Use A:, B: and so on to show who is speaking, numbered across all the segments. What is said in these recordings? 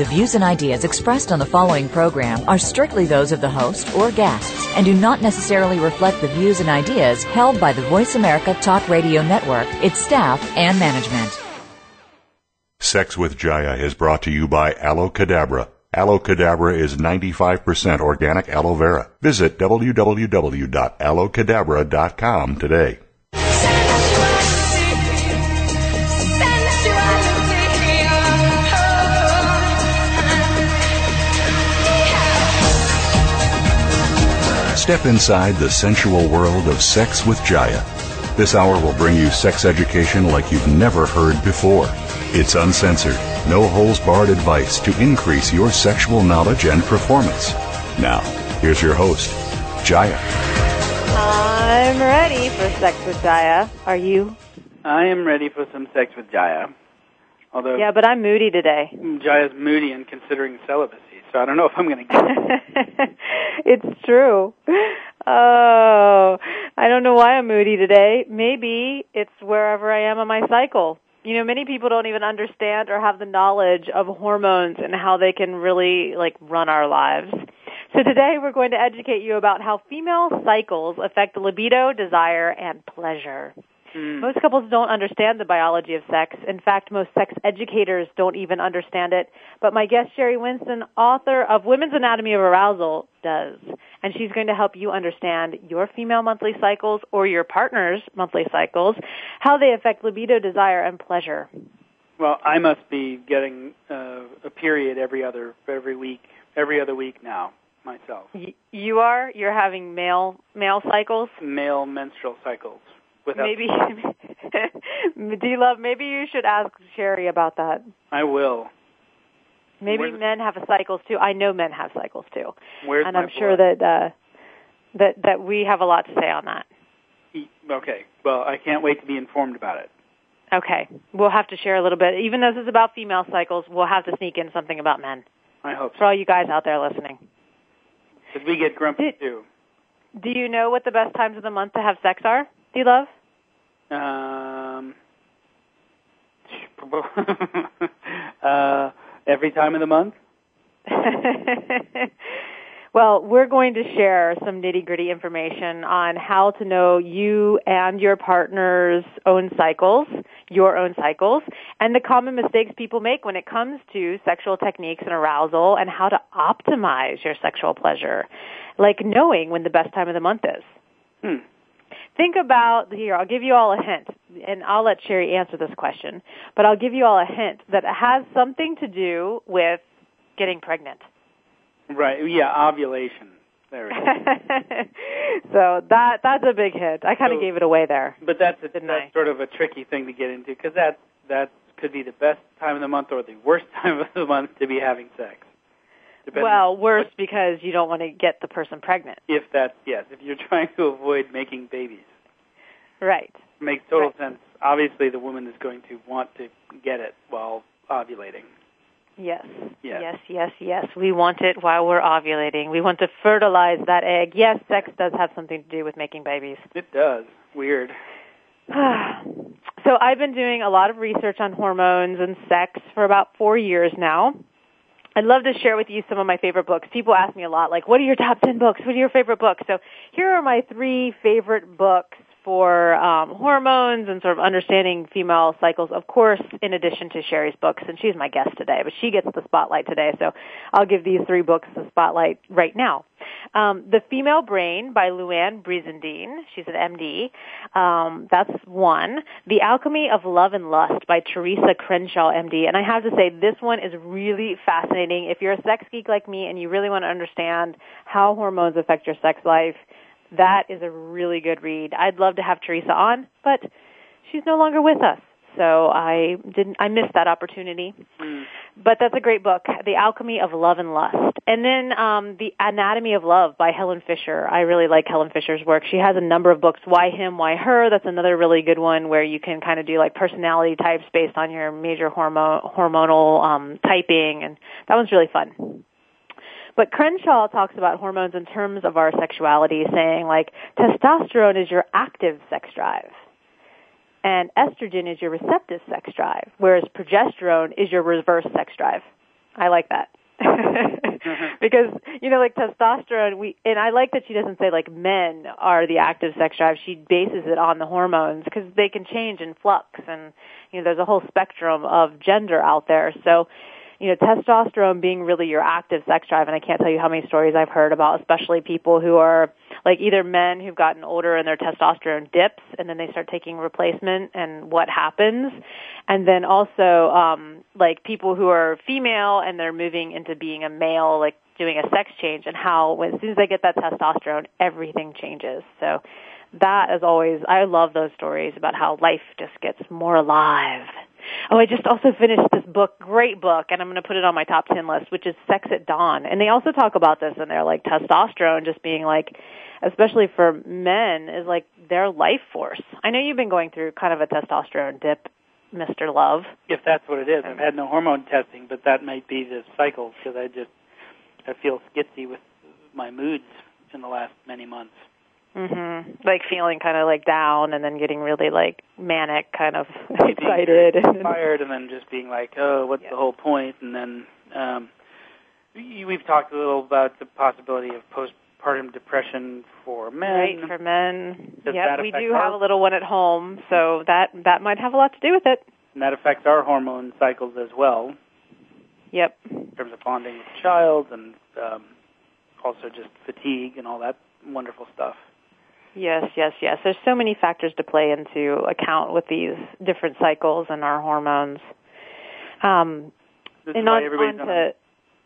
A: The views and ideas expressed on the following program are strictly those of the host or guests and do not necessarily reflect the views and ideas held by the Voice America Talk Radio Network, its staff, and management.
B: Sex with Jaiya is brought to you by Aloe Cadabra. Aloe Cadabra is 95% organic aloe vera. Visit www.aloecadabra.com today. Step inside the sensual world of sex with Jaiya. This hour will bring you sex education like you've never heard before. It's uncensored, no holes barred advice to increase your sexual knowledge and performance. Now, here's your host, Jaiya.
C: I'm ready for sex with Jaiya. Are you?
D: I am ready for some sex with Jaiya. Although
C: Yeah, but I'm moody today.
D: Jaiya's moody and considering celibacy, so I don't know if I'm going to get it.
C: it's true. Oh, I don't know why I'm moody today. Maybe it's wherever I am on my cycle. You know, many people don't even understand or have the knowledge of hormones and how they can really like run our lives. So today we're going to educate you about how female cycles affect libido, desire, and pleasure.
D: Hmm.
C: Most couples don't understand the biology of sex. In fact, most sex educators don't even understand it. But my guest, Sheri Winston, author of Women's Anatomy of Arousal, does. And she's going to help you understand your female monthly cycles or your partner's monthly cycles, how they affect libido, desire, and pleasure.
D: Well, I must be getting uh, a period every other every week, every other week now myself.
C: Y- you are? You're having male male cycles?
D: Male menstrual cycles. Without
C: Maybe, D Love, maybe you should ask Sheri about that.
D: I will.
C: Maybe
D: Where's-
C: men have cycles too. I know men have cycles too,
D: Where's
C: and I'm sure
D: blood?
C: that uh, that that we have a lot to say on that.
D: Okay. Well, I can't wait to be informed about it.
C: Okay, we'll have to share a little bit. Even though this is about female cycles, we'll have to sneak in something about men
D: I hope
C: for all you guys out there listening.
D: Because we get grumpy too.
C: Do you know what the best times of the month to have sex are? D Love?
D: Um. uh, every time of the month.
C: well, we're going to share some nitty gritty information on how to know you and your partner's own cycles, your own cycles, and the common mistakes people make when it comes to sexual techniques and arousal and how to optimize your sexual pleasure. Like knowing when the best time of the month is.
D: Hmm.
C: Think about here, I'll give you all a hint, and I'll let Sheri answer this question, but I'll give you all a hint that it has something to do with getting pregnant.
D: Right. Yeah. Ovulation. There
C: so that that's a big hit. I kind of
D: So-
C: gave it away there.
D: But that's a, that's
C: I?
D: sort of a tricky thing to get into because that that could be the best time of the month or the worst time of the month to be having sex. Depending
C: Well, worse because you don't want to get the person pregnant.
D: if that's yes, if you're trying to avoid making babies,
C: Right.
D: makes total
C: Right.
D: sense. Obviously, the woman is going to want to get it while ovulating.
C: Yes.
D: Yes.
C: Yes, yes, yes. We want it while we're ovulating. We want to fertilize that egg. Yes, sex does have something to do with making babies.
D: It does. Weird.
C: so I've been doing a lot of research on hormones and sex for about four years now. I'd love to share with you some of my favorite books. People ask me a lot, like, what are your top 10 books? What are your favorite books? So here are my three favorite books for um, hormones and sort of understanding female cycles, of course, in addition to Sheri's books, and she's my guest today, but she gets the spotlight today, so I'll give these three books the spotlight right now. Um, the Female Brain by Louann Brizendine. She's an MD. Um, that's one. The Alchemy of Love and Lust by Theresa Crenshaw, MD. And I have to say, this one is really fascinating. If you're a sex geek like me and you really want to understand how hormones affect your sex life, that is a really good read. I'd love to have Theresa on, but she's no longer with us. So I didn't I missed that opportunity.
D: Mm.
C: But that's a great book, The Alchemy of Love and Lust. And then um, The Anatomy of Love by Helen Fisher. I really like Helen Fisher's work. She has a number of books. Why Him, Why Her? That's another really good one where you can kind of do like personality types based on your major hormone hormonal um, typing, and that one's really fun. But Crenshaw talks about hormones in terms of our sexuality, saying like testosterone is your active sex drive and estrogen is your receptive sex drive, whereas progesterone is your reverse sex drive. I like that. Mm-hmm. because you know like testosterone we and I like that she doesn't say like men are the active sex drive she bases it on the hormones because they can change in flux and you know there's a whole spectrum of gender out there so you know, testosterone being really your active sex drive, and I can't tell you how many stories I've heard about, especially people who are like either men who've gotten older and their testosterone dips, and then they start taking replacement, and what happens, and then also um, like people who are female and they're moving into being a male, like doing a sex change, and how when, as soon as they get that testosterone, everything changes. So that is always I love those stories about how life just gets more alive. Oh, I just also finished this book, great book, and I'm going to put it on my top 10 list, which is Sex at Dawn. And they also talk about this and they're like testosterone just being like, especially for men, is like their life force. I know you've been going through kind of a testosterone dip, Mr. Love.
D: If that's what it is. I've had no hormone testing, but that might be the cycle because I just, I feel skitsy with my moods in the last many months.
C: Mhm. Like feeling kind of like down and then getting really like manic, kind of excited
D: and inspired and then just being like, "Oh, what's the whole point?" And then um we've talked a little about the possibility of postpartum depression for men.
C: Right, for men.
D: Does
C: yep, we do
D: our...
C: have a little one at home, so that that might have a lot to do with it.
D: And that affects our hormone cycles as well.
C: Yep.
D: In terms of bonding with the child and um also just fatigue and all that wonderful stuff.
C: Yes, yes, yes. There's so many factors to play into account with these different cycles and our hormones. Um, and on, on to,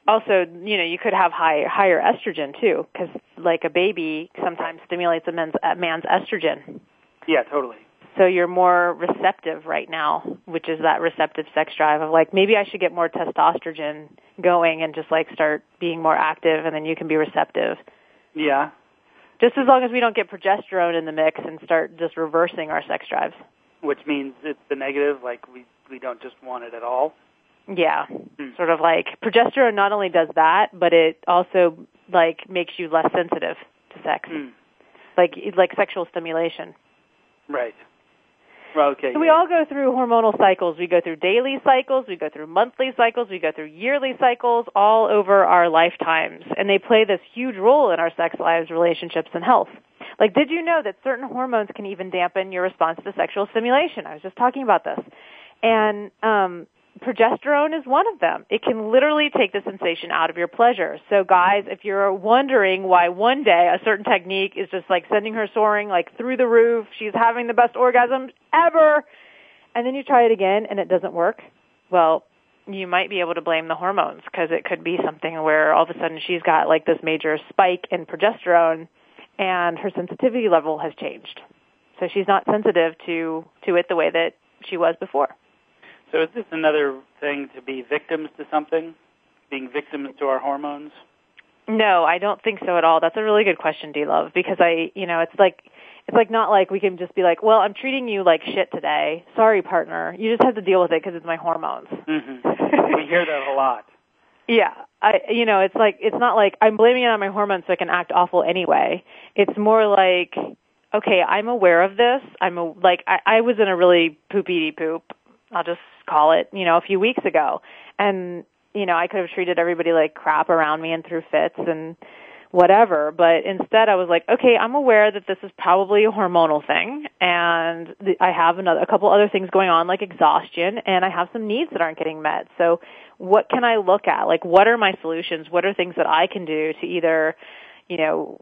C: also, you know, you could have high, higher estrogen too, because like a baby sometimes stimulates a man's, a man's estrogen.
D: Yeah, totally.
C: So you're more receptive right now, which is that receptive sex drive of like maybe I should get more testosterone going and just like start being more active, and then you can be receptive.
D: Yeah,
C: just as long as we don't get progesterone in the mix and start just reversing our sex drives.
D: Which means it's the negative, like we we don't just want it at all.
C: Yeah, hmm. sort of like progesterone not only does that, but it also like makes you less sensitive to sex,
D: hmm.
C: like like sexual stimulation.
D: Right. Okay.
C: So we all go through hormonal cycles. We go through daily cycles, we go through monthly cycles, we go through yearly cycles all over our lifetimes. And they play this huge role in our sex lives, relationships, and health. Like, did you know that certain hormones can even dampen your response to sexual stimulation? I was just talking about this. And um, progesterone is one of them. It can literally take the sensation out of your pleasure. So guys, if you're wondering why one day a certain technique is just like sending her soaring like through the roof, she's having the best orgasm ever, and then you try it again and it doesn't work, well, you might be able to blame the hormones because it could be something where all of a sudden she's got like this major spike in progesterone and her sensitivity level has changed. So she's not sensitive to to it the way that she was before.
D: So is this another thing to be victims to something? Being victims to our hormones?
C: No, I don't think so at all. That's a really good question, D Love, because I, you know, it's like it's like not like we can just be like, well, I'm treating you like shit today. Sorry, partner. You just have to deal with it because it's my hormones.
D: Mm-hmm. we hear that a lot.
C: Yeah, I, you know, it's like it's not like I'm blaming it on my hormones so I can act awful anyway. It's more like, okay, I'm aware of this. I'm a, like I, I was in a really poopy poop. I'll just call it, you know, a few weeks ago. And, you know, I could have treated everybody like crap around me and threw fits and whatever, but instead I was like, okay, I'm aware that this is probably a hormonal thing and I have another, a couple other things going on like exhaustion and I have some needs that aren't getting met. So what can I look at? Like what are my solutions? What are things that I can do to either, you know,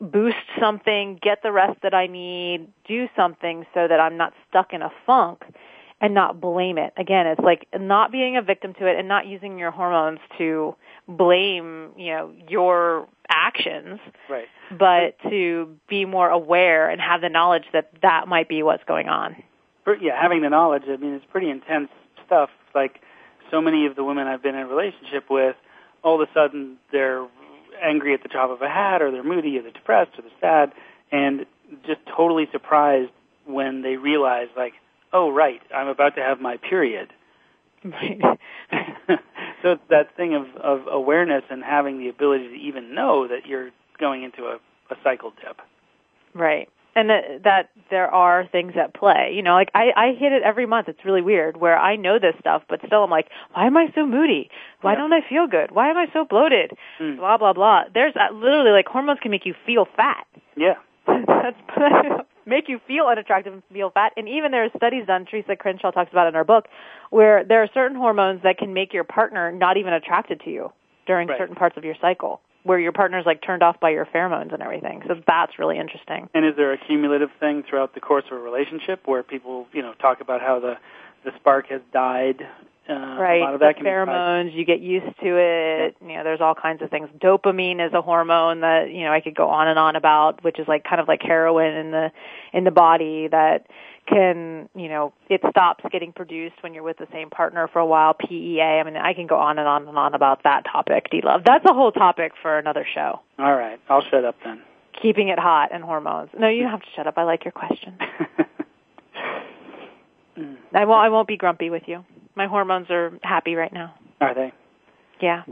C: boost something, get the rest that I need, do something so that I'm not stuck in a funk and not blame it. Again, it's like not being a victim to it and not using your hormones to blame, you know, your actions.
D: Right.
C: But to be more aware and have the knowledge that that might be what's going on.
D: Yeah, having the knowledge, I mean, it's pretty intense stuff. Like so many of the women I've been in a relationship with all of a sudden they're angry at the drop of a hat, or they're moody, or they're depressed, or they're sad, and just totally surprised when they realize, like, oh, right, I'm about to have my period.
C: Right.
D: so it's that thing of, of awareness and having the ability to even know that you're going into a, a cycle dip.
C: Right. And that, that there are things at play. You know, like I, I hit it every month. It's really weird where I know this stuff, but still I'm like, why am I so moody? Why
D: Yep.
C: don't I feel good? Why am I so bloated?
D: Mm.
C: Blah, blah, blah. There's uh, literally like hormones can make you feel fat.
D: Yeah.
C: That's make you feel unattractive and feel fat. And even there are studies done, Theresa Crenshaw talks about in her book, where there are certain hormones that can make your partner not even attracted to you during
D: Right.
C: certain parts of your cycle, where your partner's like turned off by your pheromones and everything. So that's really interesting.
D: And is there a cumulative thing throughout the course of a relationship where people, you know, talk about how the the spark has died? Uh, A
C: right,
D: lot of
C: the
D: that can be
C: pheromones, you get used to it. You know, there's all kinds of things. Dopamine is a hormone that you know I could go on and on about, which is like kind of like heroin in the in the body that can you know it stops getting produced when you're with the same partner for a while. PEA. I mean, I can go on and on and on about that topic. D love. That's a whole topic for another show.
D: All right, I'll shut up then.
C: Keeping it hot and hormones. No, you don't have to shut up. I like your question. I won't. I won't be grumpy with you. My hormones are happy right now.
D: Are they?
C: Yeah.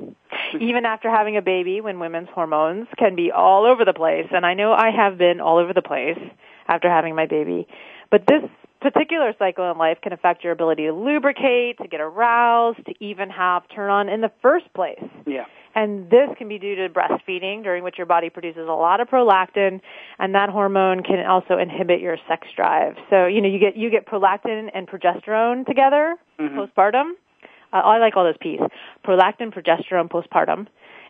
C: Even after having a baby, when women's hormones can be all over the place, and I know I have been all over the place after having my baby, but this particular cycle in life can affect your ability to lubricate, to get aroused, to even have turn on in the first place.
D: Yeah.
C: And this can be due to breastfeeding, during which your body produces a lot of prolactin, and that hormone can also inhibit your sex drive. So, you know, you get you get prolactin and progesterone together
D: Mhm.
C: postpartum. Uh, I like all those P's: prolactin, progesterone, postpartum,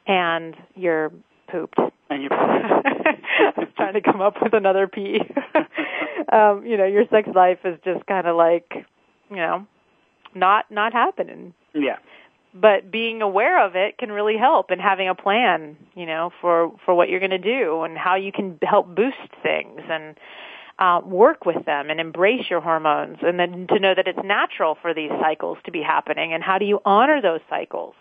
C: and you're pooped.
D: And you.
C: I was trying to come up with another P. um, you know, your sex life is just kind of like, you know, not not happening
D: yeah.
C: But being aware of it can really help and having a plan you know for for what you're going to do and how you can help boost things and uh, work with them and embrace your hormones and then to know that it's natural for these cycles to be happening and how do you honor those cycles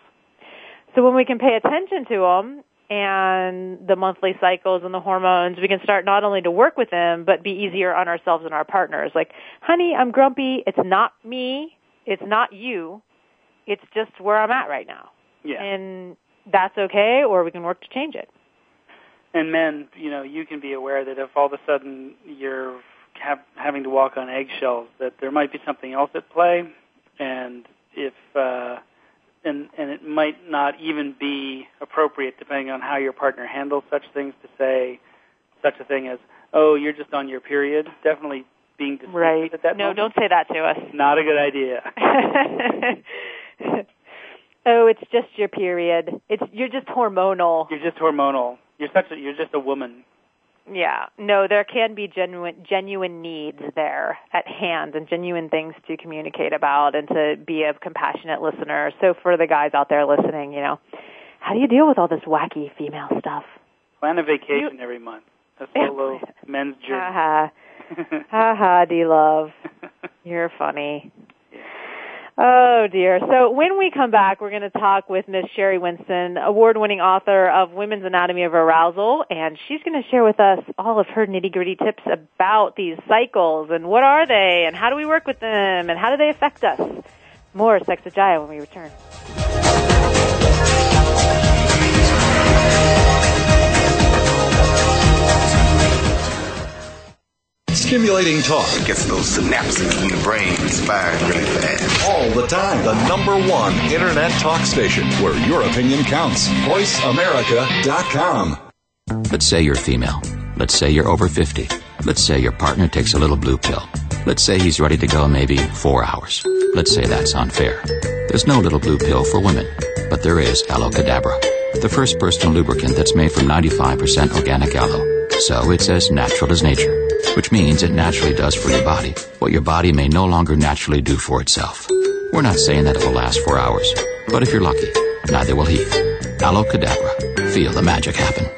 C: so when we can pay attention to them and the monthly cycles and the hormones, we can start not only to work with them, but be easier on ourselves and our partners. Like, honey, I'm grumpy. It's not me. It's not you. It's just where I'm at right now.
D: Yeah.
C: And that's okay, or we can work to change it.
D: And men, you know, you can be aware that if all of a sudden you're have, having to walk on eggshells, that there might be something else at play, and if uh, and and it might not even be appropriate, depending on how your partner handles such things, to say such a thing as, "Oh, you're just on your period." Definitely being dismissive
C: Right.
D: at that
C: no,
D: moment.
C: don't say that to us.
D: Not a good idea.
C: oh, it's just your period. It's you're just hormonal.
D: You're just hormonal. You're such a you're just a woman.
C: Yeah. No, there can be genuine genuine needs there at hand and genuine things to communicate about and to be a compassionate listener. So for the guys out there listening, you know, how do you deal with all this wacky female stuff?
D: Plan a vacation every month. A solo men's
C: Ha
D: journey.
C: ha. Ha ha, D love. You're funny. Oh dear. So when we come back, we're going to talk with Miss Sheri Winston, award-winning author of Women's Anatomy of Arousal, and she's going to share with us all of her nitty-gritty tips about these cycles and what are they and how do we work with them and how do they affect us. More Sex with Jaiya when we return.
B: Stimulating talk
E: Gets those synapses in the brain firing really fast.
B: all the time. The number one internet talk station where your opinion counts. VoiceAmerica.com.
F: Let's say you're female. Let's say you're over 50. Let's say your partner takes a little blue pill. Let's say he's ready to go maybe four hours. Let's say that's unfair. There's no little blue pill for women, but there is Aloe Cadabra, the first personal lubricant that's made from 95% organic aloe. So it's as natural as nature, which means it naturally does for your body what your body may no longer naturally do for itself. We're not saying that it will last four hours, but if you're lucky, neither will he. Aloe Cadabra. Feel the magic happen.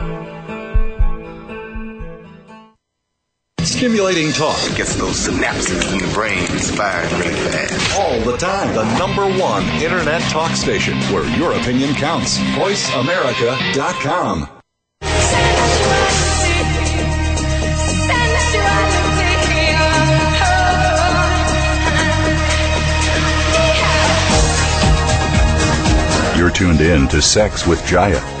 B: Stimulating talk.
E: It gets those synapses in the brain firing really fast.
B: All the time. The number one internet talk station where your opinion counts. VoiceAmerica.com. You're tuned in to Sex with Jaiya.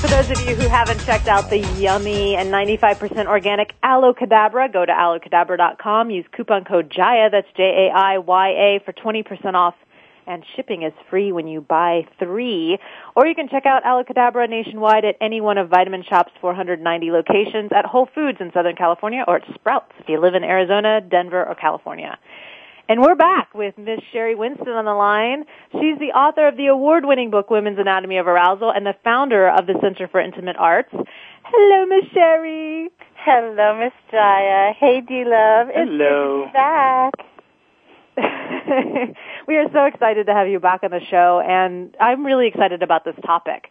C: For those of you who haven't checked out the yummy and 95% organic Aloe Cadabra, go to aloecadabra.com. Use coupon code JAIYA, that's J-A-I-Y-A, for 20% off. And shipping is free when you buy three. Or you can check out Aloe Cadabra nationwide at any one of Vitamin Shoppe's 490 locations, at Whole Foods in Southern California, or at Sprouts if you live in Arizona, Denver, or California. And we're back with Miss Sheri Winston on the line. She's the author of the award-winning book Women's Anatomy of Arousal and the founder of the Center for Intimate Arts. Hello, Miss Sheri.
G: Hello, Miss Jaiya. Hey, D-Love. It's
D: Hello.
G: good to be back.
C: we are so excited to have you back on the show, and I'm really excited about this topic.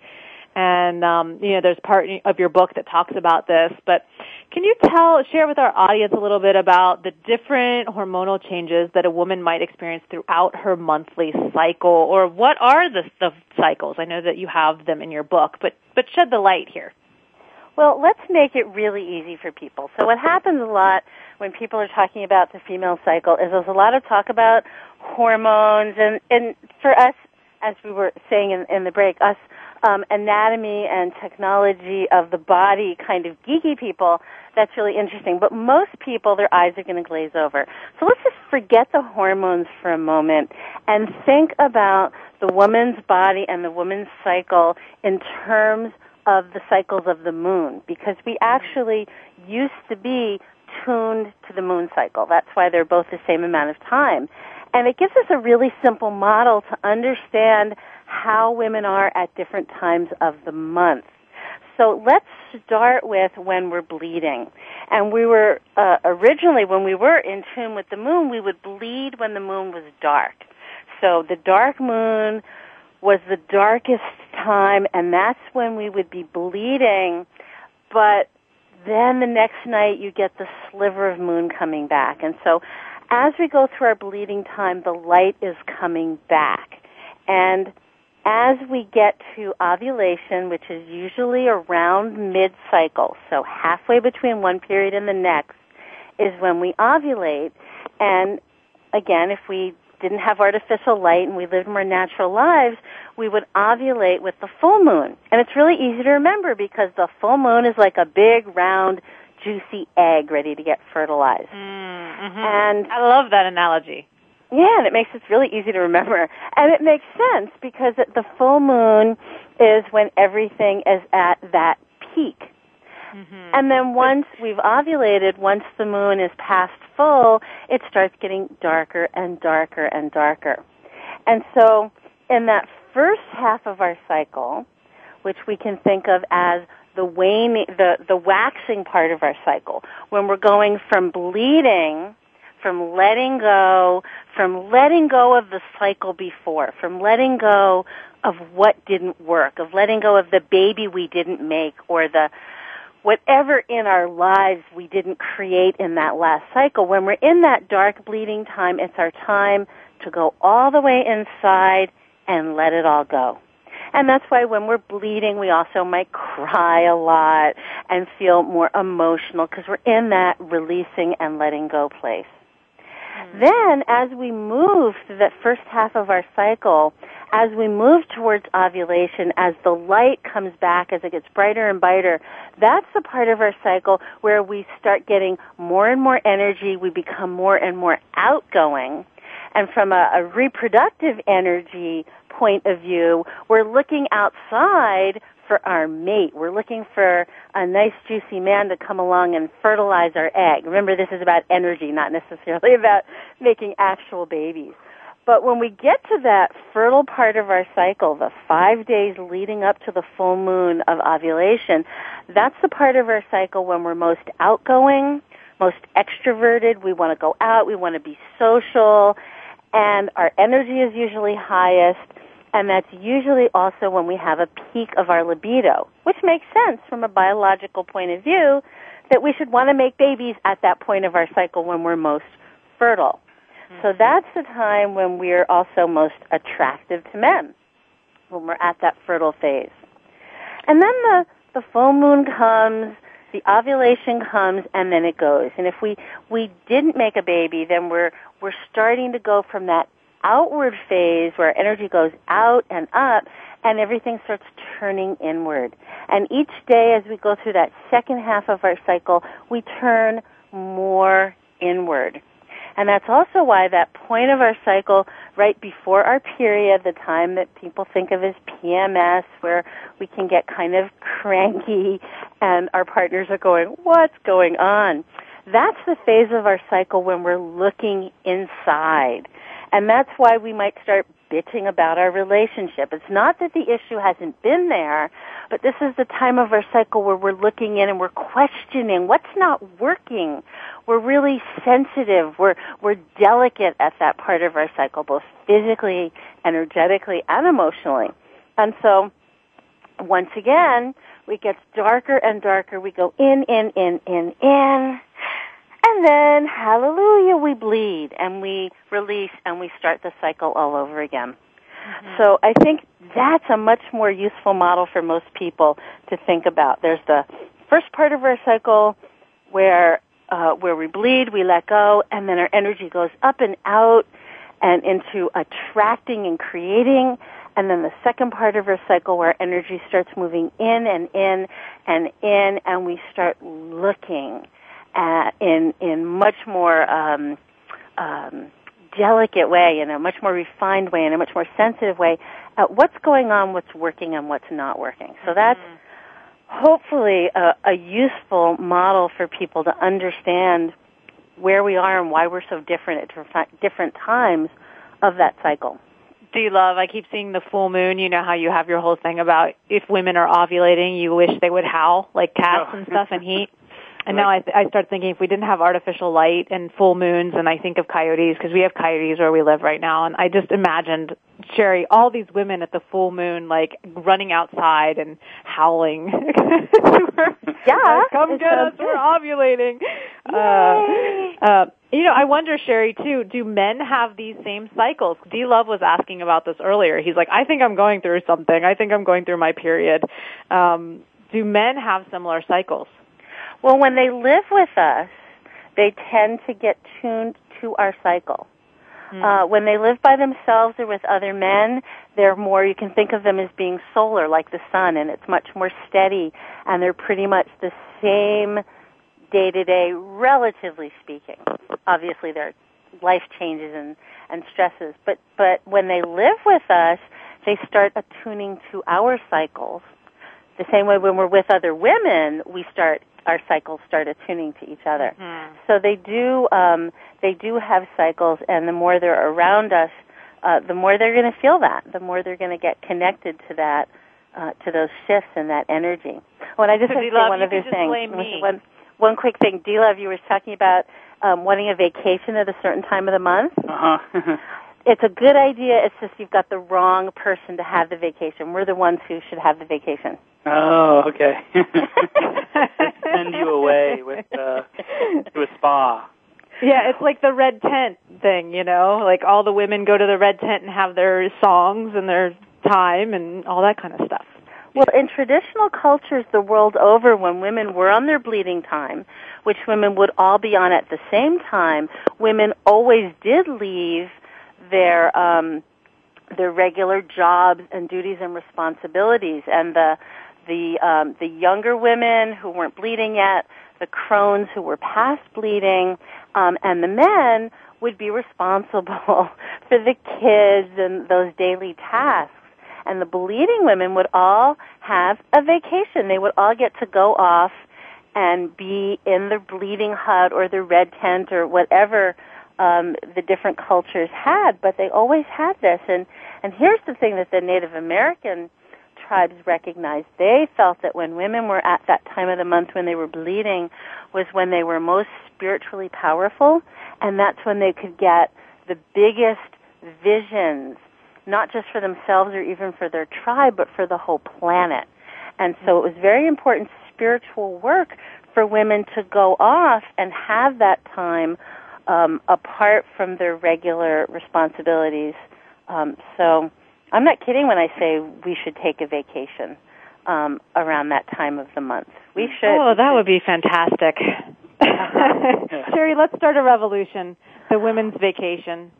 C: And um, you know, there's part of your book that talks about this, but can you tell, share with our audience a little bit about the different hormonal changes that a woman might experience throughout her monthly cycle, or what are the, the cycles? I know that you have them in your book, but but shed the light here.
G: Well, let's make it really easy for people. So what happens a lot when people are talking about the female cycle is there's a lot of talk about hormones and, and for us, as we were saying in, in the break, us um, anatomy and technology of the body kind of geeky people, that's really interesting. But most people, their eyes are going to glaze over. So let's just forget the hormones for a moment and think about the woman's body and the woman's cycle in terms of the cycles of the moon because we actually used to be tuned to the moon cycle. That's why they're both the same amount of time. And it gives us a really simple model to understand how women are at different times of the month. So let's start with when we're bleeding. And we were, uh, originally when we were in tune with the moon, we would bleed when the moon was dark. So the dark moon was the darkest time and that's when we would be bleeding, but then the next night you get the sliver of moon coming back. And so as we go through our bleeding time, the light is coming back. And as we get to ovulation, which is usually around mid-cycle, so halfway between one period and the next, is when we ovulate. And again, if we didn't have artificial light and we lived more natural lives, we would ovulate with the full moon. And it's really easy to remember because the full moon is like a big, round, juicy egg ready to get fertilized.
C: Mm-hmm.
G: And
C: I love that analogy.
G: yeah, and it makes it really easy to remember. And it makes sense because the full moon is when everything is at that peak. Mm-hmm. And then once we've ovulated, once the moon is past full, it starts getting darker and darker and darker. And so in that first half of our cycle, which we can think of as the waning, the, the waxing part of our cycle, when we're going from bleeding, from letting go, from letting go of the cycle before, from letting go of what didn't work, of letting go of the baby we didn't make or the whatever in our lives we didn't create in that last cycle. When we're in that dark bleeding time, it's our time to go all the way inside and let it all go. And that's why when we're bleeding, we also might cry a lot and feel more emotional because we're in that releasing and letting go place. Mm-hmm. Then, as we move through that first half of our cycle, as we move towards ovulation, as the light comes back, as it gets brighter and brighter, that's the part of our cycle where we start getting more and more energy, we become more and more outgoing. And from a, a reproductive energy point of view, we're looking outside for our mate. We're looking for a nice juicy man to come along and fertilize our egg. Remember this is about energy, not necessarily about making actual babies. But when we get to that fertile part of our cycle, the five days leading up to the full moon of ovulation, that's the part of our cycle when we're most outgoing, most extroverted. We want to go out, we want to be social, and our energy is usually highest. And that's usually also when we have a peak of our libido, which makes sense from a biological point of view that we should want to make babies at that point of our cycle when we're most fertile. So mm-hmm. that's the time when we're also most attractive to men, when we're at that fertile phase. And then the, the full moon comes, the ovulation comes, and then it goes. And if we, we didn't make a baby, then we're, we're starting to go from that outward phase where energy goes out and up and everything starts turning inward. And each day as we go through that second half of our cycle, we turn more inward. And that's also why that point of our cycle right before our period, the time that people think of as PMS, where we can get kind of cranky and our partners are going, what's going on? That's the phase of our cycle when we're looking inside. And that's why we might start bitching about our relationship. It's not that the issue hasn't been there, but this is the time of our cycle where we're looking in and we're questioning what's not working. We're really sensitive. We're, we're delicate at that part of our cycle, both physically, energetically, and emotionally. And so, once again, it gets darker and darker. We go in, in, in, in, in. And then, hallelujah, we bleed and we release and we start the cycle all over again. Mm-hmm. So I think that's a much more useful model for most people to think about. There's the first part of our cycle where uh, where we bleed, we let go, and then our energy goes up and out and into attracting and creating. And then the second part of our cycle where energy starts moving in and in and in, and we start looking in in much more um, um, delicate way, in a much more refined way, in a much more sensitive way, at what's going on, what's working, and what's not working. So that's mm-hmm. hopefully a, a useful model for people to understand where we are and why we're so different at different times of that cycle.
C: Do you love? I keep seeing the full moon. You know how you have your whole thing about if women are ovulating, you wish they would howl like cats oh. and stuff and heat. And now I, th- I start thinking if we didn't have artificial light and full moons, and I think of coyotes because we have coyotes where we live right now, and I just imagined Sheri, all these women at the full moon, like running outside and howling.
G: yeah,
C: come get us, we're ovulating. Uh, uh, you know, I wonder, Sheri, too. Do men have these same cycles? D Love was asking about this earlier. He's like, I think I'm going through something. I think I'm going through my period. Um, do men have similar cycles?
G: Well, when they live with us, they tend to get tuned to our cycle. Mm. Uh, when they live by themselves or with other men, they're more, you can think of them as being solar, like the sun, and it's much more steady, and they're pretty much the same day to day, relatively speaking. Obviously, there are life changes and, and stresses, but, but when they live with us, they start attuning to our cycles the same way when we're with other women, we start our cycles start attuning to each other.
C: Mm-hmm.
G: So they do um, they do have cycles, and the more they're around us, uh, the more they're going to feel that. The more they're going to get connected to that, uh, to those shifts and that energy. Oh, I just
C: So
G: want to say one
C: you
G: other
C: could
G: thing. One, one quick thing, D Love, you were talking about um, wanting a vacation at a certain time of the month.
D: Uh huh.
G: It's a good idea. It's just you've got the wrong person to have the vacation. We're the ones who should have the vacation.
D: oh, okay. Send you away with uh, to a spa.
C: Yeah, it's like the red tent thing, you know? Like all the women go to the red tent and have their songs and their time and all that kind of stuff.
G: Well, in traditional cultures the world over, when women were on their bleeding time, which women would all be on at the same time, women always did leave their um, their regular jobs and duties and responsibilities, and the the um, the younger women who weren't bleeding yet, the crones who were past bleeding, um, and the men would be responsible for the kids and those daily tasks and the bleeding women would all have a vacation. They would all get to go off and be in the bleeding hut or the red tent or whatever um, the different cultures had. But they always had this. And and here's the thing that the Native American tribes recognized. They felt that when women were at that time of the month when they were bleeding was when they were most spiritually powerful, and that's when they could get the biggest visions not just for themselves or even for their tribe, but for the whole planet. And so it was very important spiritual work for women to go off and have that time um, apart from their regular responsibilities. Um, so I'm not kidding when I say we should take a vacation um, around that time of the month. We should.
C: Oh, that would be fantastic. Sheri, let's start a revolution. The women's vacation.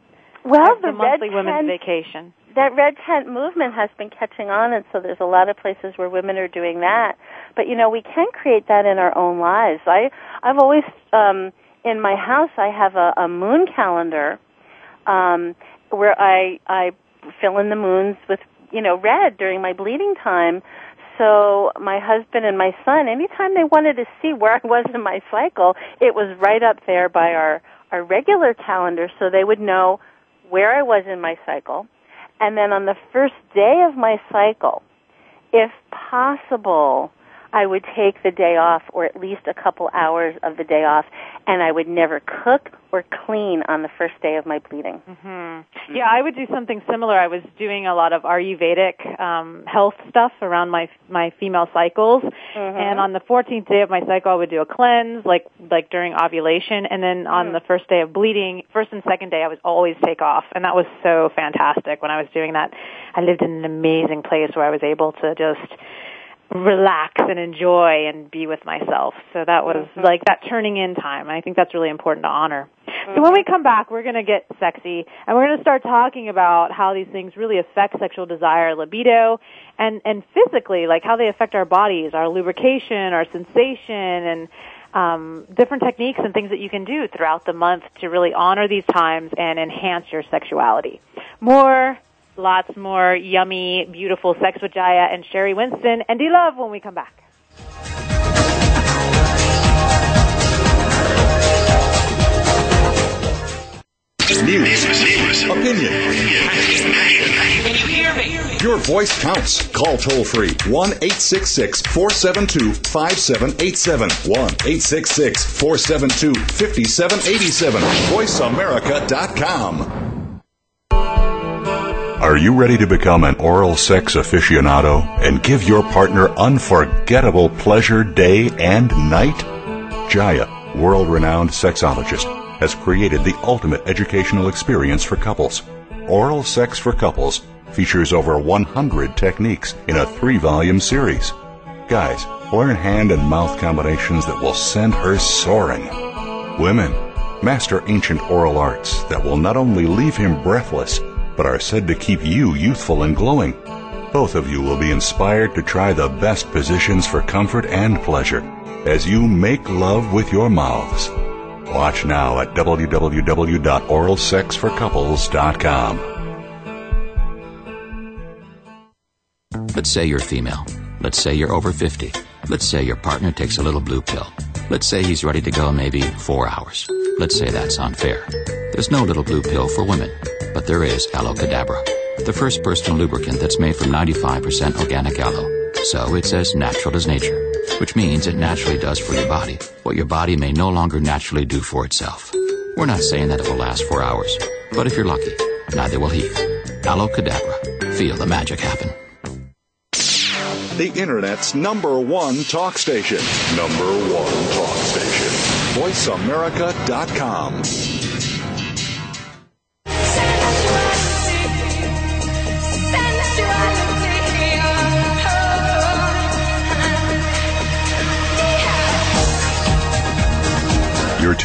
G: Well,
C: the,
G: the,
C: monthly
G: red
C: women's
G: tent,
C: vacation.
G: that red tent movement has been catching on, and so there's a lot of places where women are doing that. But you know, we can create that in our own lives. I I've always um, in my house I have a, a moon calendar um, where I I fill in the moons with you know red during my bleeding time. So my husband and my son, anytime they wanted to see where I was in my cycle, it was right up there by our our regular calendar, so they would know where I was in my cycle. And then on the first day of my cycle, if possible, I would take the day off or at least a couple hours of the day off and I would never cook or clean on the first day of my bleeding.
C: Mm-hmm. Yeah, I would do something similar. I was doing a lot of Ayurvedic um, health stuff around my my female cycles,
G: Mm-hmm.
C: and on the 14th day of my cycle, I would do a cleanse, like like during ovulation, and then on
G: Mm.
C: the first day of bleeding, first and second day, I would always take off, and that was so fantastic when I was doing that. I lived in an amazing place where I was able to just relax and enjoy and be with myself. So that was
G: Mm-hmm.
C: like that turning in time. I think that's really important to honor. So when we come back, we're going to get sexy and we're going to start talking about how these things really affect sexual desire, libido, and and physically, like how they affect our bodies, our lubrication, our sensation, and um, different techniques and things that you can do throughout the month to really honor these times and enhance your sexuality. More lots more yummy, beautiful sex with Jaiya and Sheri Winston and D Love when we come back.
B: News, opinion. Your voice counts. Call toll free 1 866 472 5787. 1 866 472 5787. VoiceAmerica.com. Are you ready to become an oral sex aficionado and give your partner unforgettable pleasure day and night? Jaiya, world renowned sexologist, has created the ultimate educational experience for couples. Oral Sex for Couples features over 100 techniques in a three volume series. Guys, learn hand and mouth combinations that will send her soaring. Women, master ancient oral arts that will not only leave him breathless, but are said to keep you youthful and glowing. Both of you will be inspired to try the best positions for comfort and pleasure as you make love with your mouths. Watch now at www.oralsexforcouples.com.
F: Let's say you're female. Let's say you're over 50. Let's say your partner takes a little blue pill. Let's say he's ready to go maybe four hours. Let's say that's unfair. There's no little blue pill for women, there is Aloe Cadabra, the first personal lubricant that's made from 95% organic aloe. So it's as natural as nature, which means it naturally does for your body what your body may no longer naturally do for itself. We're not saying that it will last four hours, but if you're lucky, neither will he. Aloe Cadabra. Feel the magic happen.
B: The Internet's number one talk station. Number one talk station. VoiceAmerica.com.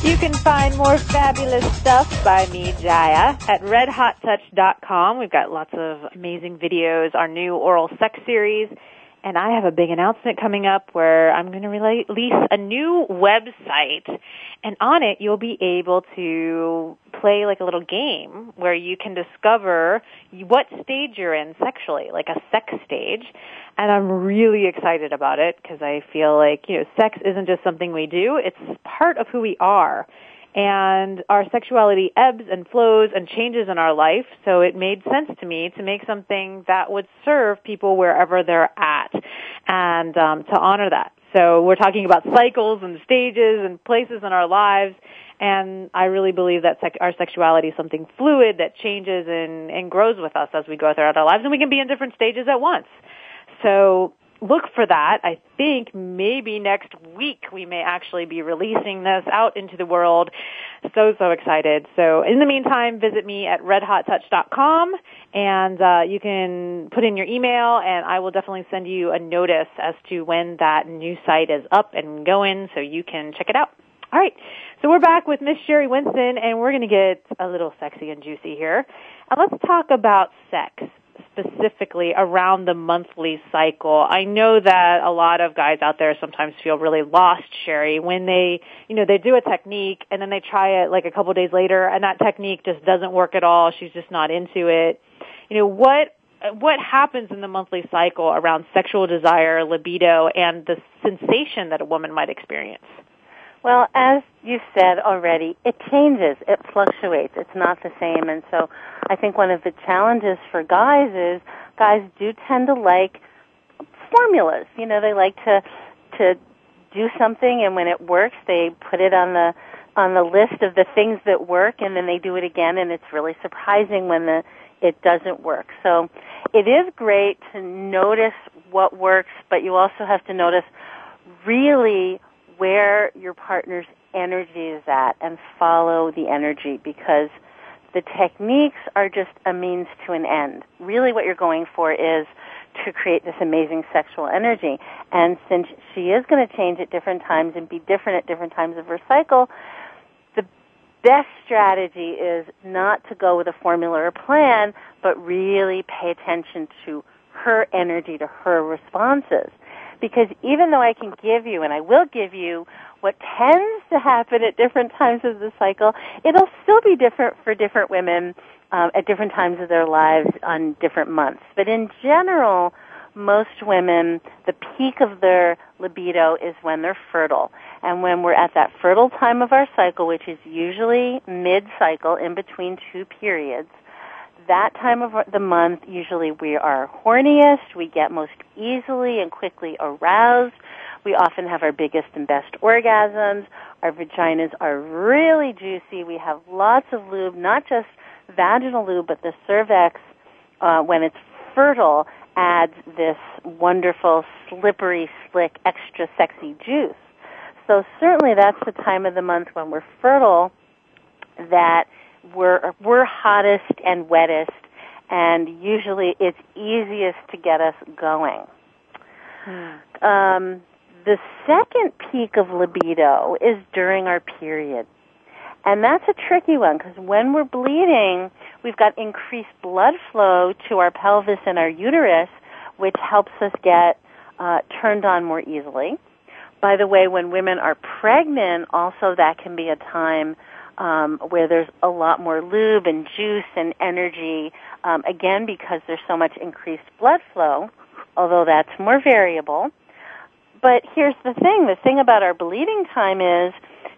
C: You can find more fabulous stuff by me, Jaiya, at redhottouch.com. We've got lots of amazing videos, our new oral sex series, and I have a big announcement coming up where I'm going to release a new website, and on it you'll be able to play like a little game where you can discover what stage you're in sexually, like a sex stage. And I'm really excited about it because I feel like, you know, sex isn't just something we do, it's part of who we are and our sexuality ebbs and flows and changes in our life. So it made sense to me to make something that would serve people wherever they're at and um, to honor that. So we're talking about cycles and stages and places in our lives. And I really believe that sec- our sexuality is something fluid that changes and, and grows with us as we go throughout our lives, and we can be in different stages at once. So look for that. I think maybe next week we may actually be releasing this out into the world. So, so excited. So in the meantime, visit me at redhottouch.com and uh, you can put in your email and I will definitely send you a notice as to when that new site is up and going so you can check it out. All right. So we're back with Miss Sheri Winston and we're going to get a little sexy and juicy here. And let's talk about sex specifically around the monthly cycle. I know that a lot of guys out there sometimes feel really lost, Sheri, when they, you know, they do a technique and then they try it like a couple days later and that technique just doesn't work at all. She's just not into it. You know, what what happens in the monthly cycle around sexual desire, libido, and the sensation that a woman might experience?
G: Well, as you've said already, it changes. It fluctuates. It's not the same. And so I think one of the challenges for guys is guys do tend to like formulas. You know, they like to, to do something and when it works, they put it on the, on the list of the things that work and then they do it again and it's really surprising when the, it doesn't work. So it is great to notice what works, but you also have to notice really where your partner's energy is at and follow the energy because the techniques are just a means to an end. Really what you're going for is to create this amazing sexual energy. And since she is going to change at different times and be different at different times of her cycle, the best strategy is not to go with a formula or plan, but really pay attention to her energy, to her responses. Because even though I can give you, and I will give you, what tends to happen at different times of the cycle, it'll still be different for different women um, at different times of their lives on different months. But in general, most women, the peak of their libido is when they're fertile. And when we're at that fertile time of our cycle, which is usually mid-cycle in between two periods, that time of the month, usually we are horniest, we get most easily and quickly aroused, we often have our biggest and best orgasms, our vaginas are really juicy, we have lots of lube, not just vaginal lube, but the cervix, uh, when it's fertile, adds this wonderful, slippery, slick, extra sexy juice. So certainly that's the time of the month when we're fertile that we're we're hottest and wettest, and usually it's easiest to get us going. Hmm. Um, The second peak of libido is during our period. And that's a tricky one because when we're bleeding, we've got increased blood flow to our pelvis and our uterus, which helps us get uh, turned on more easily. By the way, when women are pregnant, also that can be a time um, where there's a lot more lube and juice and energy. Um, again, because there's so much increased blood flow, although that's more variable. But here's the thing: the thing about our bleeding time is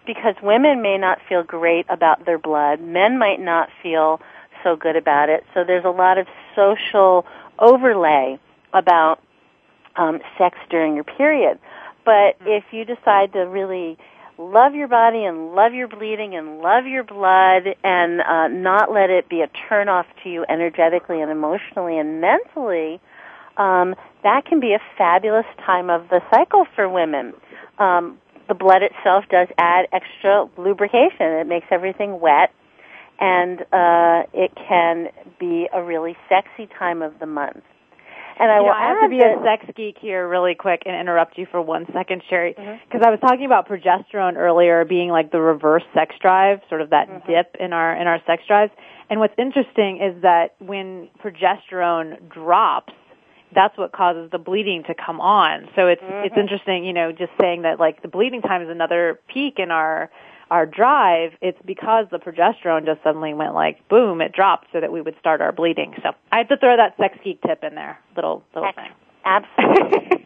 G: because women may not feel great about their blood, men might not feel so good about it. So there's a lot of social overlay about um, sex during your period. But mm-hmm. if you decide to really love your body and love your bleeding and love your blood and uh, not let it be a turnoff to you energetically and emotionally and mentally, um, that can be a fabulous time of the cycle for women. Um, the blood itself does add extra lubrication. It makes everything wet, and uh, it can be a really sexy time of the month.
C: And I you will know, I have to be a sex geek here really quick and interrupt you for one second, Sheri, because mm-hmm. I was talking about progesterone earlier being like the reverse sex drive, sort of that mm-hmm. dip in our in our sex drives. And what's interesting is that when progesterone drops, that's what causes the bleeding to come on. So it's mm-hmm. it's interesting, you know, just saying that like the bleeding time is another peak in our our drive, it's because the progesterone just suddenly went like boom, it dropped so that we would start our bleeding. So I had to throw that sex geek tip in there, little little thing.
G: Absolutely.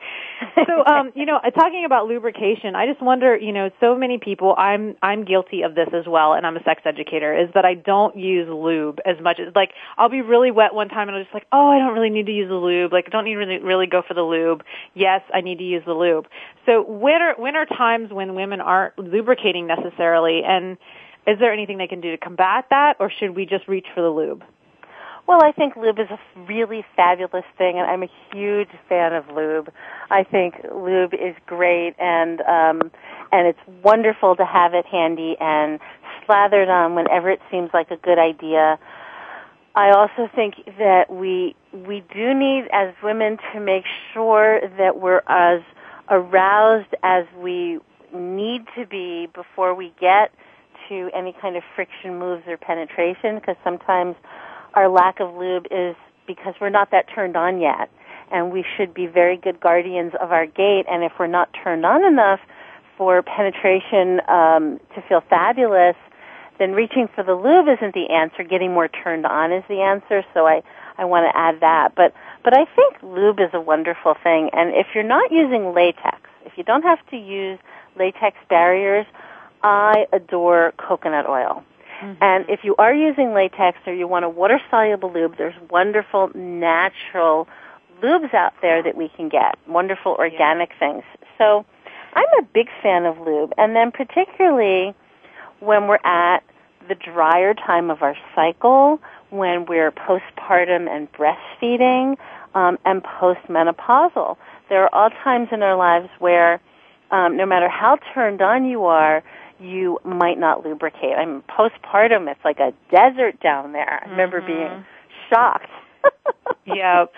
C: so, um, you know, talking about lubrication, I just wonder, you know, so many people, I'm, I'm guilty of this as well, and I'm a sex educator, is that I don't use lube as much as, like, I'll be really wet one time and I'm just like, oh, I don't really need to use the lube, like, I don't need to really, really go for the lube. Yes, I need to use the lube. So when are, when are times when women aren't lubricating necessarily, and is there anything they can do to combat that, or should we just reach for the lube?
G: Well, I think lube is a really fabulous thing, and I'm a huge fan of lube. I think lube is great, and um, and it's wonderful to have it handy and slathered on whenever it seems like a good idea. I also think that we we do need as women to make sure that we're as aroused as we need to be before we get to any kind of friction moves or penetration because sometimes our lack of lube is because we're not that turned on yet. And we should be very good guardians of our gate. And if we're not turned on enough for penetration um, to feel fabulous, then reaching for the lube isn't the answer. Getting more turned on is the answer. So I, I want to add that. But, but I think lube is a wonderful thing. And if you're not using latex, if you don't have to use latex barriers, I adore coconut oil. Mm-hmm. And if you are using latex or you want a water soluble lube, there's wonderful natural lubes out there that we can get, wonderful organic yeah. things. So I'm a big fan of lube. And then particularly when we're at the drier time of our cycle, when we're postpartum and breastfeeding, um, and postmenopausal. There are all times in our lives where um, no matter how turned on you are, you might not lubricate. I'm postpartum. It's like a desert down there. I remember mm-hmm. being shocked.
C: yep.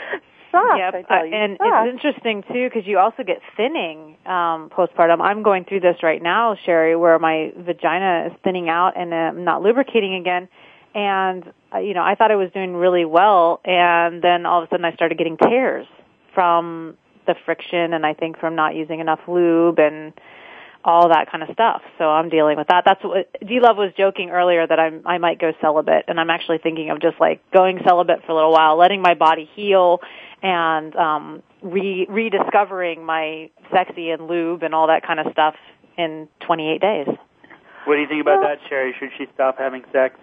G: Shocked,
C: yep.
G: I you.
C: and shocked. it's interesting too because you also get thinning um, postpartum. I'm going through this right now, Sheri, where my vagina is thinning out and I'm not lubricating again. And uh, you know, I thought I was doing really well, and then all of a sudden I started getting tears from the friction, and I think from not using enough lube and all that kind of stuff. So I'm dealing with that. That's what D Love was joking earlier that I'm I might go celibate, and I'm actually thinking of just like going celibate for a little while, letting my body heal, and um, re rediscovering my sexy and lube and all that kind of stuff in 28 days.
D: What do you think about well, that, Sheri? Should she stop having sex?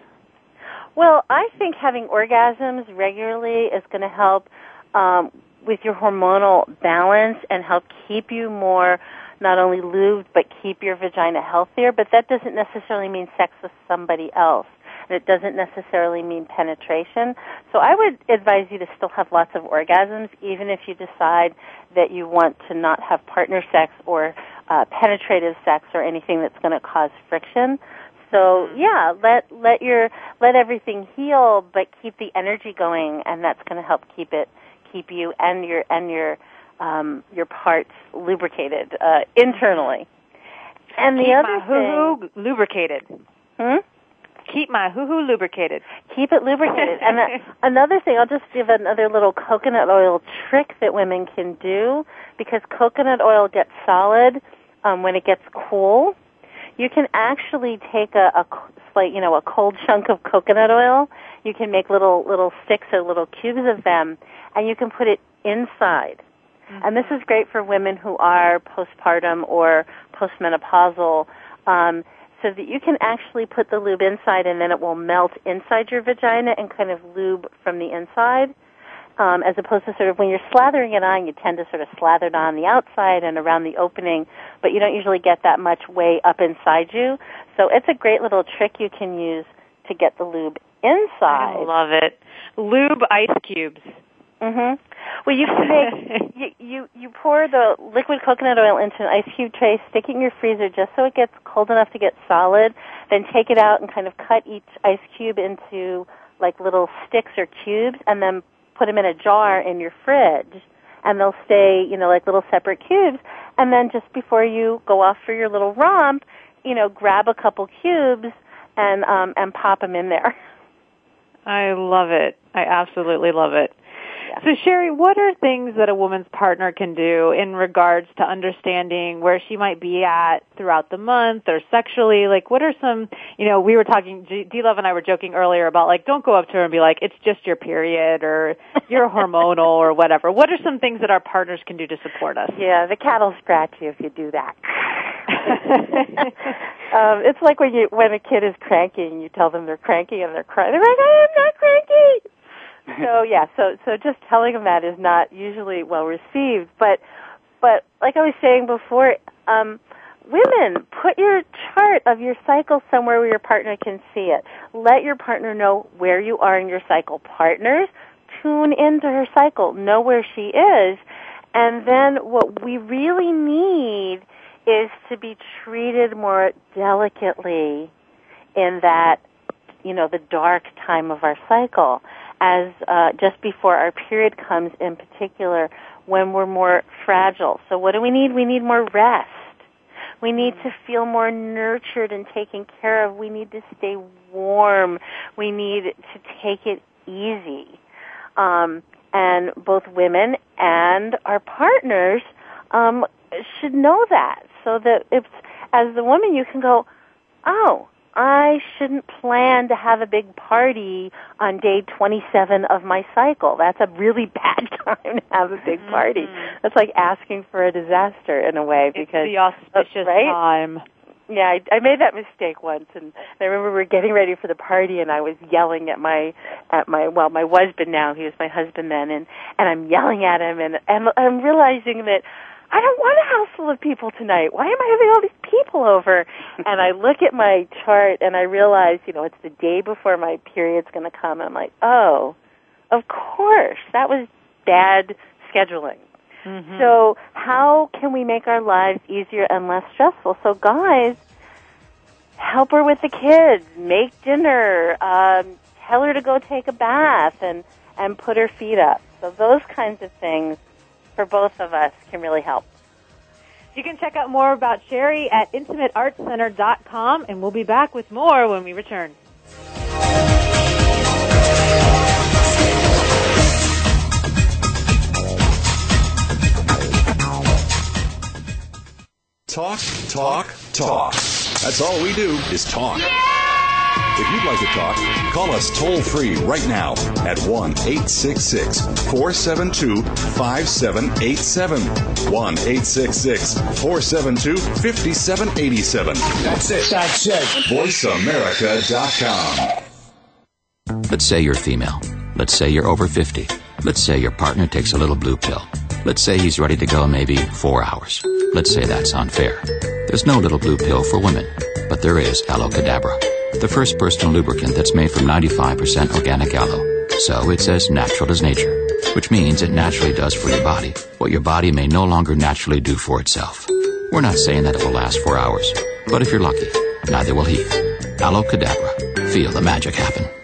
G: Well, I think having orgasms regularly is going to help um, with your hormonal balance and help keep you more not only lubed but keep your vagina healthier, but that doesn't necessarily mean sex with somebody else. And it doesn't necessarily mean penetration. So I would advise you to still have lots of orgasms, even if you decide that you want to not have partner sex or uh, penetrative sex or anything that's going to cause friction. So mm-hmm. yeah, let let your let everything heal, but keep the energy going, and that's going to help keep it keep you and your and your um, your parts lubricated uh, internally. And the
C: Keep
G: other
C: my hoo-hoo lubricated.
G: Hmm?
C: Keep my hoo-hoo lubricated.
G: Keep it lubricated. and uh, another thing, I'll just give another little coconut oil trick that women can do because coconut oil gets solid um, when it gets cool. You can actually take a, a like you know a cold chunk of coconut oil. You can make little little sticks or little cubes of them, and you can put it inside. And this is great for women who are postpartum or postmenopausal. Um, so that you can actually put the lube inside and then it will melt inside your vagina and kind of lube from the inside. Um, as opposed to sort of when you're slathering it on, you tend to sort of slather it on the outside and around the opening, but you don't usually get that much way up inside you. So it's a great little trick you can use to get the lube inside.
C: I love it. Lube ice cubes.
G: Mhm. Well, you can make you, you you pour the liquid coconut oil into an ice cube tray, stick it in your freezer just so it gets cold enough to get solid. Then take it out and kind of cut each ice cube into like little sticks or cubes, and then put them in a jar in your fridge, and they'll stay you know like little separate cubes. And then just before you go off for your little romp, you know, grab a couple cubes and um and pop them in there.
C: I love it. I absolutely love it. So Sheri, what are things that a woman's partner can do in regards to understanding where she might be at throughout the month or sexually? Like what are some, you know, we were talking, D Love and I were joking earlier about like don't go up to her and be like, it's just your period or you're hormonal or whatever. What are some things that our partners can do to support us?
G: Yeah, the cat will scratch you if you do that. um, it's like when you when a kid is cranky and you tell them they're cranky and they're crying. They're like, I am not cranky so yeah, so so just telling them that is not usually well received. But but like I was saying before, um, women put your chart of your cycle somewhere where your partner can see it. Let your partner know where you are in your cycle. Partners tune into her cycle, know where she is, and then what we really need is to be treated more delicately in that you know the dark time of our cycle as uh, just before our period comes in particular when we're more fragile. So what do we need? We need more rest. We need to feel more nurtured and taken care of. We need to stay warm. We need to take it easy. Um, and both women and our partners um, should know that, so that if, as the woman, you can go, oh, I shouldn't plan to have a big party on day 27 of my cycle. That's a really bad time to have a big party. Mm-hmm. That's like asking for a disaster in a way because
C: it's the auspicious
G: right?
C: time.
G: Yeah, I, I made that mistake once, and I remember we were getting ready for the party, and I was yelling at my at my well, my husband now. He was my husband then, and and I'm yelling at him, and and I'm realizing that I don't want a house full of people tonight. Why am I having all these people over? and I look at my chart and I realize, you know, it's the day before my period's going to come. And I'm like, oh, of course, that was bad scheduling. Mm-hmm. So how can we make our lives easier and less stressful? So guys, help her with the kids, make dinner, um, tell her to go take a bath, and and put her feet up. So those kinds of things for both of us can really help.
C: You can check out more about Sheri at intimateartcenter.com, and we'll be back with more when we return.
B: Talk, talk, talk. That's all we do is talk. If you'd like to talk, call us toll free right now at 1 866 472 5787. 1 866 472 5787.
H: That's it. That's it.
B: VoiceAmerica.com.
F: Let's say you're female. Let's say you're over 50. Let's say your partner takes a little blue pill. Let's say he's ready to go maybe four hours. Let's say that's unfair. There's no little blue pill for women, but there is Aloe Cadabra the first personal lubricant that's made from 95% organic aloe. So it's as natural as nature, which means it naturally does for your body what your body may no longer naturally do for itself. We're not saying that it will last four hours, but if you're lucky, neither will he. Aloe Cadabra. Feel the magic happen.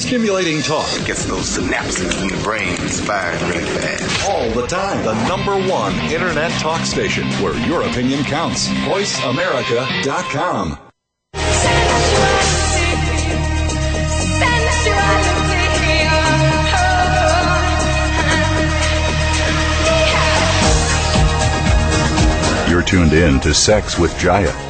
B: Stimulating talk.
E: Gets those synapses in the brain firing really fast.
B: All the time. The number one internet talk station where your opinion counts. VoiceAmerica.com. You're tuned in to Sex with Jaiya.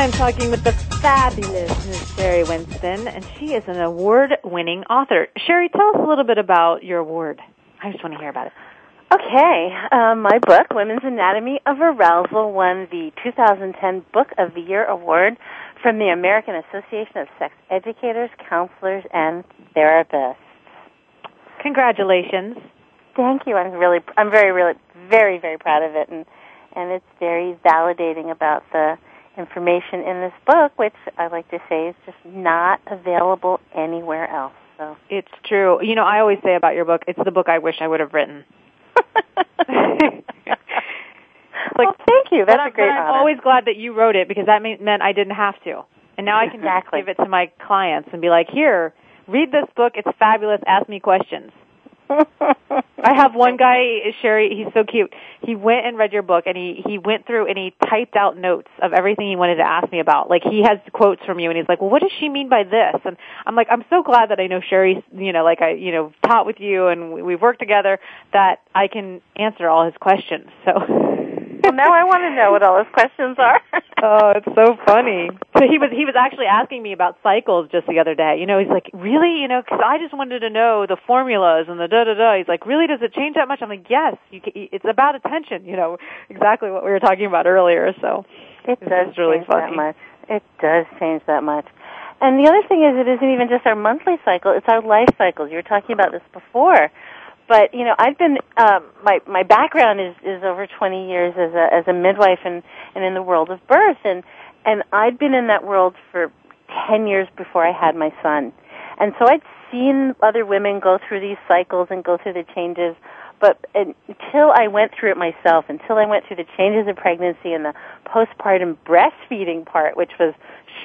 C: I'm talking with the fabulous Miss Sheri Winston, and she is an award-winning author. Sheri, tell us a little bit about your award. I just want to hear about it.
G: Okay, um, my book, Women's Anatomy of Arousal, won the 2010 Book of the Year award from the American Association of Sex Educators, Counselors, and Therapists.
C: Congratulations.
G: Thank you. I'm really, I'm very, really, very, very proud of it, and and it's very validating about the information in this book, which I like to say is just not available anywhere else. So
C: It's true. You know, I always say about your book, it's the book I wish I would have written. Like,
G: well, thank you. That's a great
C: I'm, I'm
G: honor.
C: always glad that you wrote it because that mean, meant I didn't have to. And now I can
G: Exactly.
C: give it to my clients and be like, here, read this book. It's fabulous. Ask me questions. I have one guy, Sheri. He's so cute. He went and read your book, and he he went through and he typed out notes of everything he wanted to ask me about. Like he has quotes from you, and he's like, "Well, what does she mean by this?" And I'm like, "I'm so glad that I know Sheri. You know, like I you know taught with you, and we- we've worked together. That I can answer all his questions." So.
G: well, now I want to know what all his questions are.
C: oh, it's so funny. So he was he was actually asking me about cycles just the other day. You know, he's like, really? You know, because I just wanted to know the formulas and the da da da. He's like, really? Does it change that much? I'm like, yes. You can, it's about attention. You know, exactly what we were talking about earlier. So
G: It does
C: really
G: change
C: funny.
G: that much. It does change that much. And the other thing is, it isn't even just our monthly cycle; it's our life cycles. You were talking about this before, but you know, I've been um, my my background is is over 20 years as a as a midwife and and in the world of birth, and and I'd been in that world for 10 years before I had my son, and so I'd seen other women go through these cycles and go through the changes. But until I went through it myself, until I went through the changes of pregnancy and the postpartum breastfeeding part, which was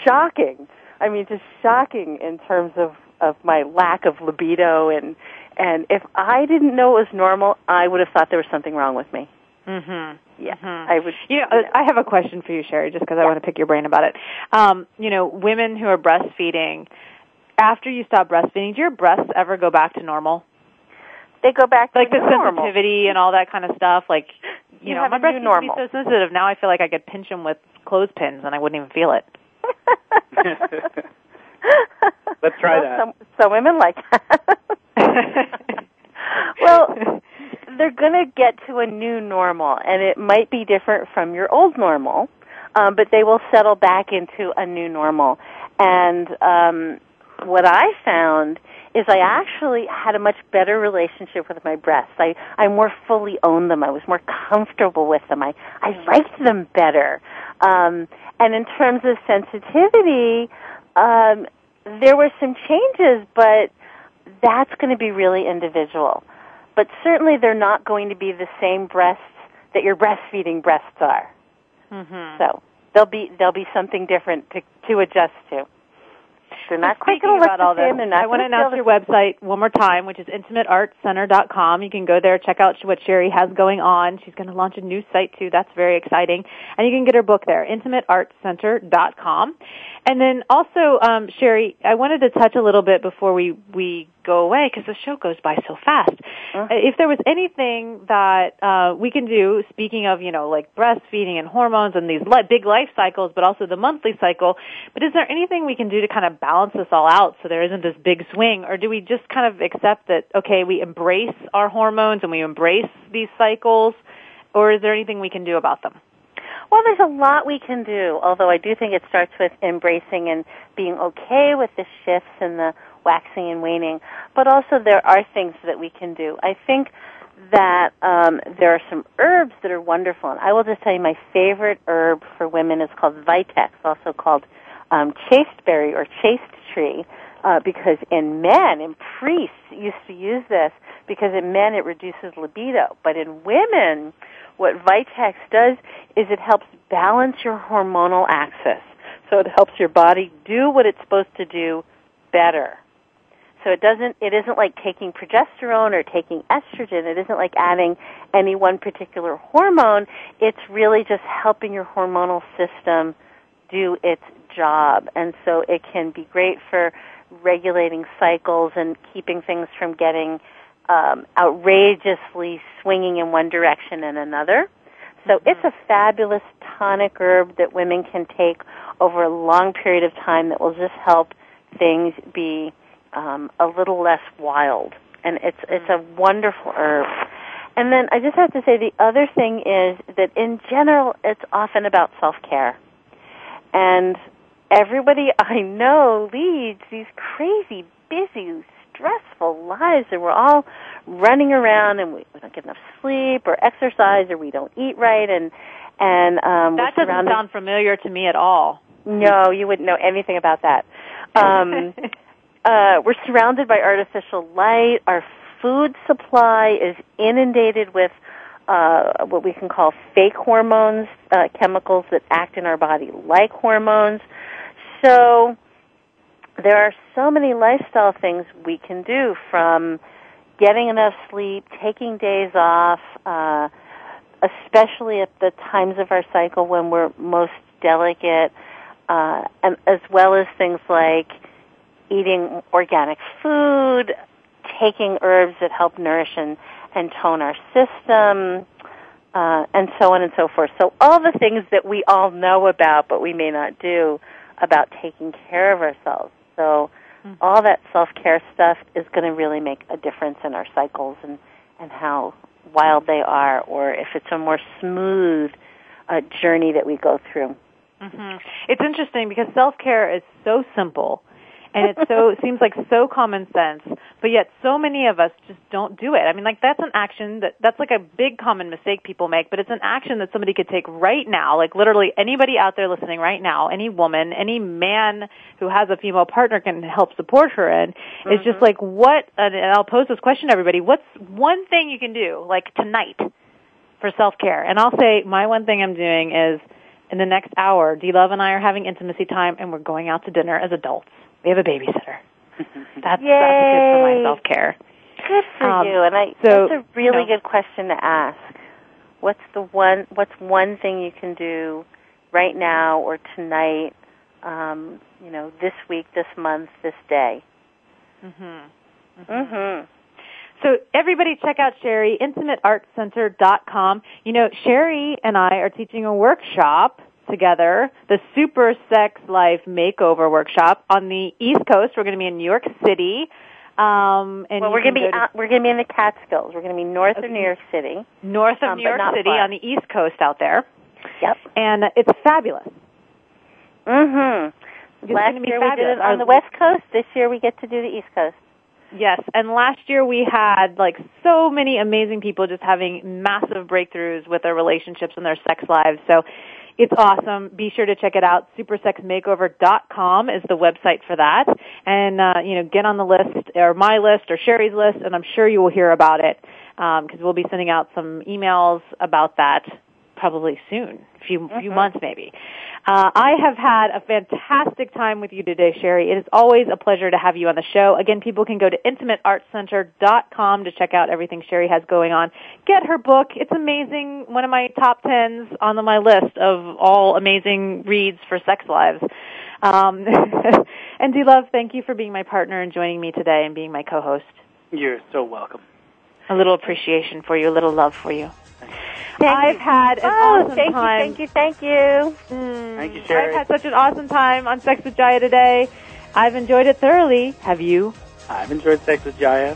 G: shocking. I mean, just shocking in terms of of my lack of libido and and if I didn't know it was normal, I would have thought there was something wrong with me.
C: Mhm.
G: Yeah,
C: Mhm.
G: I would.
C: You know,
G: you know.
C: I have a question for you, Sheri, just because I want to pick your brain about it. Um, you know, women who are breastfeeding, after you stop breastfeeding, do your breasts ever go back to normal?
G: They go back to
C: Like the
G: normal.
C: sensitivity and all that kind of stuff. Like, you,
G: You
C: know, my breasts used to be so sensitive. Now I feel like I could pinch them with clothespins and I wouldn't even feel it.
D: Let's try
G: Well,
D: that.
G: Some, some women like that. well, they're going to get to a new normal, and it might be different from your old normal, um, but they will settle back into a new normal. And um, what I found is I actually had a much better relationship with my breasts. I, I more fully owned them. I was more comfortable with them. I, I liked them better. Um, and in terms of sensitivity, um, there were some changes, but that's going to be really individual. But certainly they're not going to be the same breasts that your breastfeeding breasts are.
C: Mm-hmm.
G: So there'll be there'll be something different to to adjust to. They're not quite
C: Speaking
G: going to look
C: about all this, I want to announce your website one more time, which is intimateartcenter.com. You can go there, check out what Sheri has going on. She's going to launch a new site too. That's very exciting. And you can get her book there, intimateartcenter.com. And then also, um, Sheri, I wanted to touch a little bit before we, we go away because the show goes by so fast.
G: Uh-huh.
C: Uh, If there was anything that uh, we can do, speaking of, you know, like breastfeeding and hormones and these li- big life cycles, but also the monthly cycle, but is there anything we can do to kind of balance this all out so there isn't this big swing? Or do we just kind of accept that, okay, we embrace our hormones and we embrace these cycles? Or is there anything we can do about them?
G: Well, there's a lot we can do, although I do think it starts with embracing and being okay with the shifts and the waxing and waning. But also there are things that we can do. I think that um, there are some herbs that are wonderful. And I will just tell you my favorite herb for women is called Vitex, also called um, chasteberry or chaste tree. Uh, because in men, in priests used to use this because in men it reduces libido. But in women, what Vitex does is it helps balance your hormonal axis. So it helps your body do what it's supposed to do better. So it doesn't, it isn't like taking progesterone or taking estrogen. It isn't like adding any one particular hormone. It's really just helping your hormonal system do its job. And so it can be great for regulating cycles and keeping things from getting um, outrageously swinging in one direction and another. So it's a fabulous tonic herb that women can take over a long period of time that will just help things be um, a little less wild. And it's it's a wonderful herb. And then I just have to say the other thing is that in general it's often about self care. And everybody I know leads these crazy, busy, stressful lives and we're all running around and we, we don't get enough sleep or exercise or we don't eat right and and um
C: That doesn't sound familiar to me at all.
G: no, you wouldn't know anything about that. Um, uh, we're surrounded by artificial light. Our food supply is inundated with uh, what we can call fake hormones, uh, chemicals that act in our body like hormones. So there are so many lifestyle things we can do from getting enough sleep, taking days off, uh, especially at the times of our cycle when we're most delicate, uh, and as well as things like eating organic food, taking herbs that help nourish and, and tone our system, uh, and so on and so forth. So all the things that we all know about, but we may not do about taking care of ourselves. So all that self-care stuff is going to really make a difference in our cycles and, and how wild they are, or if it's a more smooth uh, journey that we go through.
C: hmm It's interesting because self care is so simple, and it so seems like so common sense, but yet so many of us just don't do it. I mean, like that's an action that that's like a big common mistake people make, but it's an action that somebody could take right now. Like literally anybody out there listening right now, any woman, any man who has a female partner can help support her in. It's just mm-hmm. like what, and I'll pose this question to everybody: What's one thing you can do, like tonight, for self care? And I'll say my one thing I'm doing is in the next hour, D Love and I are having intimacy time and we're going out to dinner as adults. We have a babysitter. That's that's good for my self care.
G: Good for
C: Um,
G: you, and I
C: so,
G: that's a really
C: you know-
G: good question to ask. What's the one? What's one thing you can do right now or tonight? Um, you know, this week, this month, this day.
C: Mm-hmm.
G: Mm-hmm.
C: So everybody check out Sheri, intimateartcenter.com. You know, Sheri and I are teaching a workshop together, the Super Sex Life Makeover Workshop on the East Coast. We're going to be in New York City. Um, and
G: Well, we're going to be out, we're going to be in the Catskills. We're going to be north
C: Okay.
G: of New York City.
C: north of
G: um,
C: New York City
G: far.
C: on the East Coast out there.
G: Yep.
C: And it's fabulous.
G: Mm-hmm.
C: It's
G: Last year we did it on the West Coast. This year we get to do the East Coast.
C: Yes, and last year we had like so many amazing people just having massive breakthroughs with their relationships and their sex lives. So it's awesome. Be sure to check it out. SupersexMakeover.com is the website for that. And, uh, you know, get on the list or my list or Sheri's list and I'm sure you will hear about it because um, we'll be sending out some emails about that probably soon, a few, mm-hmm. few months maybe. Uh, I have had a fantastic time with you today, Sheri. It is always a pleasure to have you on the show. Again, people can go to intimateartcenter.com to check out everything Sheri has going on. Get her book. It's amazing. One of my top tens on my list of all amazing reads for sex lives. Um, and D Love, thank you for being my partner and joining me today and being my co-host.
D: You're so welcome.
C: A little appreciation for you, a little love for you.
G: Thank
C: I've
G: you.
C: had an
G: oh,
C: awesome
G: thank
C: time.
G: You, thank you, thank you.
C: Mm,
D: thank you, Sheri.
C: I've had such an awesome time on Sex with Jaiya today. I've enjoyed it thoroughly. Have you?
D: I've enjoyed Sex with Jaiya.